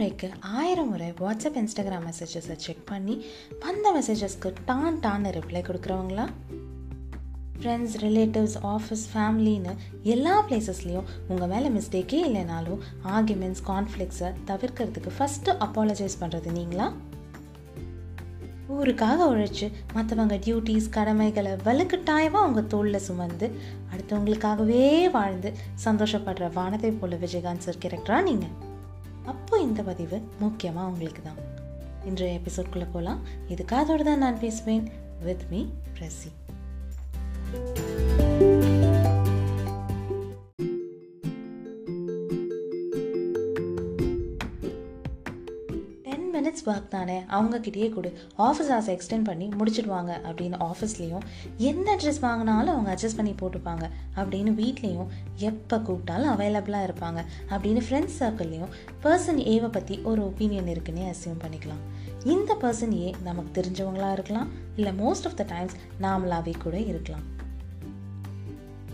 முறைக்கு ஆயிரம் முறை வாட்ஸ்அப் இன்ஸ்டாகிராம் மெசேஜஸை செக் பண்ணி வந்த மெசேஜஸ்க்கு டான் டான்னு ரிப்ளை கொடுக்குறவங்களா? ஃப்ரெண்ட்ஸ் ரிலேட்டிவ்ஸ் ஆஃபீஸ் ஃபேமிலின்னு எல்லா பிளேசஸ்லேயும் உங்கள் மேலே மிஸ்டேக்கே இல்லைனாலும் ஆர்குமெண்ட்ஸ் கான்ஃப்ளிக்ஸை தவிர்க்கிறதுக்கு ஃபஸ்ட்டு அப்பாலஜைஸ் பண்ணுறது நீங்களா? ஊருக்காக உழைச்சி மற்றவங்க டியூட்டிஸ் கடமைகளை வலுக்கட்டாயமாக அவங்க தோளில் சுமந்து அடுத்தவங்களுக்காகவே வாழ்ந்து சந்தோஷப்படுற வானத்தை போல விஜயகாந்த் சார் கேரக்டராக நீங்கள் அப்போ இந்த பதிவு முக்கியமாக உங்களுக்கு தான் இன்றைய எபிசோட்குள்ளே போகலாம் இது காதோடு தான் நான் பேசுவேன். With me Prasi. Ten minutes work தானே? அவங்கக்கிட்டேயே கொடு. ஆஃபீஸ் ஆசை எக்ஸ்டெண்ட் பண்ணி முடிச்சிடுவாங்க அப்படின்னு ஆஃபீஸ்லேயும் என்ன ட்ரெஸ் வாங்கினாலும் அவங்க அட்ஜஸ்ட் பண்ணி போட்டுப்பாங்க. அப்படின்னு வீட்லேயும் எப்போ கூப்பிட்டாலும் அவைலபிளாக இருப்பாங்க. அப்படின்னு ஃப்ரெண்ட்ஸ் சர்க்கிள்லேயும் பர்சன் ஏவை பற்றி ஒரு ஒப்பீனியன் இருக்குன்னே அசியூம் பண்ணிக்கலாம். இந்த பர்சன் ஏ நமக்கு தெரிஞ்சவங்களாக இருக்கலாம். இல்லை மோஸ்ட் ஆஃப் த டைம்ஸ் நாமளாவே கூட இருக்கலாம்.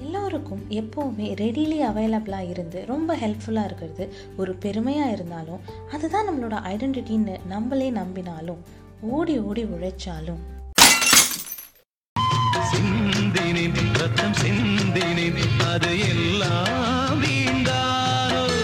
எல்லோருக்கும் எப்போவுமே ரெடிலி அவைலபிளாக இருந்து ரொம்ப ஹெல்ப்ஃபுல்லாக இருக்கிறது ஒரு பெருமையாக இருந்தாலும் அதுதான் நம்மளோட ஐடென்டிட்டின்னு நம்மளே நம்பினாலும் ஓடி ஓடி உழைச்சாலும். அது எல்லாம் வீண்டாரோ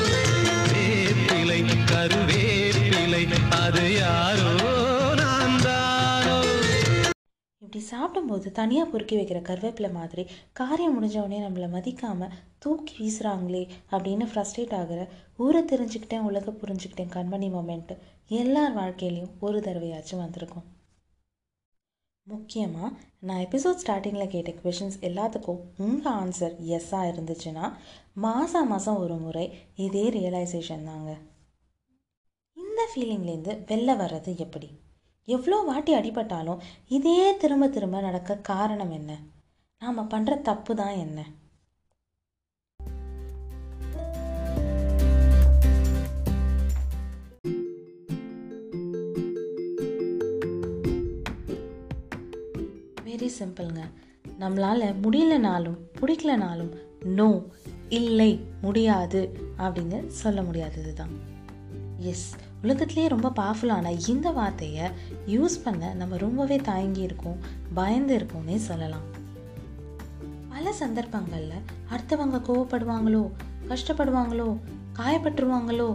சாப்பிடும்போது தனியாக பொறுக்கி வைக்கிற கருவேப்பிலை மாதிரி காரியம் முடிஞ்சவொடனே நம்மளை மதிக்காமல் தூக்கி வீசுகிறாங்களே அப்படின்னு ஃப்ரஸ்ட்ரேட் ஆகிற ஊரை தெரிஞ்சுக்கிட்டேன் உலக புரிஞ்சுக்கிட்டேன் கண்மணி மொமெண்ட்டு எல்லார் வாழ்க்கையிலையும் ஒரு தடவையாச்சும் வந்திருக்கும். முக்கியமாக நான் எபிசோட் ஸ்டார்டிங்கில் கேட்ட கொஷின்ஸ் எல்லாத்துக்கும் உங்கள் ஆன்சர் எஸ்ஸாக இருந்துச்சுன்னா மாதம் மாதம் ஒரு முறை இதே ரியலைசேஷன் தாங்க. இந்த ஃபீலிங்லேருந்து வெளில வர்றது எப்படி? எவ்வளோ வாட்டி அடிபட்டாலும் இதே திரும்ப திரும்ப நடக்க காரணம் என்ன? நாம் பண்ணுற தப்பு தான் என்ன? வெரி சிம்பிள்ங்க நம்மளால் முடியலனாலும் பிடிக்கலனாலும் நோ இல்லை முடியாது அப்படின்னு சொல்ல முடியாதது தான் எஸ் உலகத்துலேயே ரொம்ப பவர்ஃபுல்லான இந்த வார்த்தையை யூஸ் பண்ண நம்ம ரொம்பவே தயங்கி இருக்கோம் பயந்து இருக்கோம்னே சொல்லலாம். பல சந்தர்ப்பங்களில் அடுத்தவங்க கோவப்படுவாங்களோ கஷ்டப்படுவாங்களோ காயப்பட்டுருவாங்களோ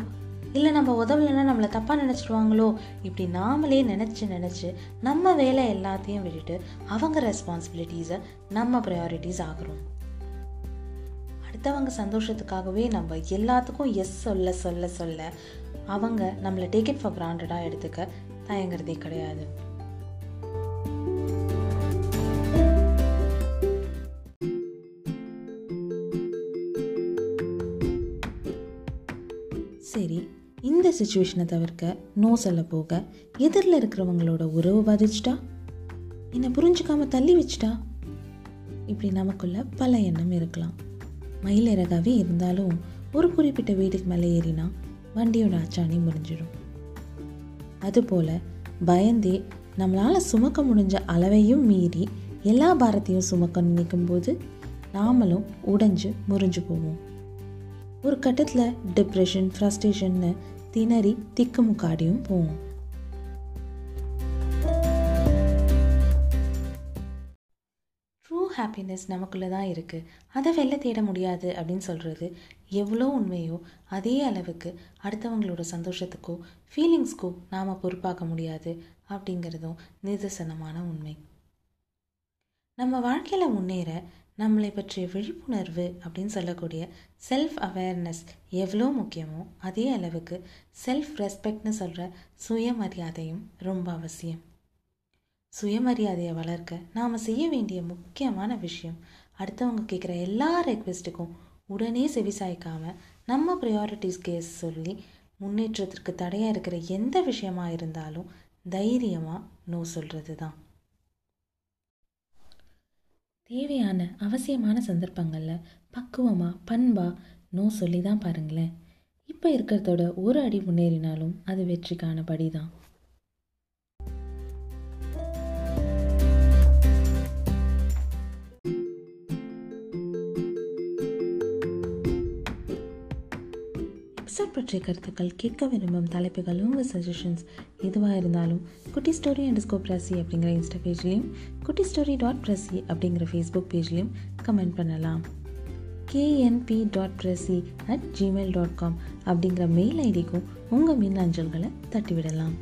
இல்லை நம்ம உதவலைன்னா நம்மளை தப்பாக நினச்சிடுவாங்களோ இப்படி நாமளே நினச்சி நினச்சி நம்ம வேலை எல்லாத்தையும் விட்டுட்டு அவங்க ரெஸ்பான்சிபிலிட்டிஸை நம்ம ப்ரையாரிட்டிஸ் ஆகிறோம் அடுத்தவங்க சந்தோஷத்துக்காகவே நம்ம எல்லாத்துக்கும் எஸ் சொல்ல சொல்ல சொல்ல அவங்க நம்மளை டேக் இட் ஃபார் கிராண்டடாக எடுத்துக்க தயங்குறதே கிடையாது. சரி இந்த சுச்சுவேஷனை தவிர்க்க நோ சொல்ல போக எதிரில் இருக்கிறவங்களோட உறவு பாதிச்சிட்டா? என்னை புரிஞ்சுக்காம தள்ளி வச்சிட்டா? இப்படி நமக்குள்ள பல எண்ணம் இருக்கலாம். மயிலிறகாவே இருந்தாலும் ஒரு குறிப்பிட்ட வீட்டுக்கு மேலே ஏறினா வண்டியோட அச்சாணி முறிஞ்சிடும் அதுபோல் பயந்தே நம்மளால் சுமக்க முடிஞ்ச அளவையும் மீறி எல்லா பாரத்தையும் சுமக்க நினைக்கும் போது நாமளும் உடைஞ்சு முறிஞ்சு போவோம். ஒரு கட்டத்தில் டிப்ரெஷன் ஃப்ரஸ்ட்ரேஷன்னு திணறி திக்குமுக்காடியும் போவோம். ஹாப்பினஸ் நமக்குள்ளே தான் இருக்குது அதை வெளில தேட முடியாது அப்படின்னு சொல்கிறது எவ்வளோ உண்மையோ அதே அளவுக்கு அடுத்தவங்களோட சந்தோஷத்துக்கோ ஃபீலிங்ஸ்க்கோ நாம் பொறுப்பாக்க முடியாது அப்படிங்கிறதும் நிதர்சனமான உண்மை. நம்ம வாழ்க்கையில் முன்னேற நம்மளை பற்றிய விழிப்புணர்வு அப்படின்னு சொல்லக்கூடிய செல்ஃப் அவேர்னஸ் எவ்வளோ முக்கியமோ அதே அளவுக்கு செல்ஃப் ரெஸ்பெக்ட்னு சொல்கிற சுயமரியாதையும் ரொம்ப அவசியம். சுயமரியாதையை வளர்க்க நாம் செய்ய வேண்டிய முக்கியமான விஷயம் அடுத்தவங்க கேட்குற எல்லா ரெக்வெஸ்ட்டுக்கும் உடனே செவிசாய்க்காம நம்ம ப்ரையாரிட்டிஸ்க்கு சொல்லி முன்னேற்றத்திற்கு தடையாக இருக்கிற எந்த விஷயமா இருந்தாலும் தைரியமாக நோ சொல்கிறது தான் தேவையான அவசியமான சந்தர்ப்பங்களில் பக்குவமாக பண்பாக நோ சொல்லி தான் பாருங்களேன். இப்போ இருக்கிறதோட ஒரு அடி முன்னேறினாலும் அது வெற்றிக்கான படி தான் எபிசோட் பற்றிய கருத்துக்கள் கேட்க விரும்பும் தலைப்புகள் உங்கள் சஜஷன்ஸ் எதுவாக இருந்தாலும் குட்டி ஸ்டோரி அண்ட் ஸ்கோப் பிரசி அப்படிங்கிற இன்ஸ்டா பேஜ்லேயும் குட்டி ஸ்டோரி டாட் பிரசி அப்படிங்கிற ஃபேஸ்புக் பேஜ்லேயும் கமெண்ட் பண்ணலாம். KNB dot Prasi at Gmail dot com அப்படிங்கிற மெயில் ஐடிக்கும் உங்கள் மின் அஞ்சல்களை தட்டிவிடலாம்.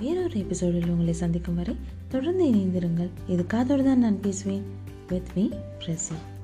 வேறொரு எபிசோடில் உங்களை சந்திக்கும் வரை தொடர்ந்து இணைந்திருங்கள். இது காதோடு தான் நான் பேசுவேன்? With me Prasi.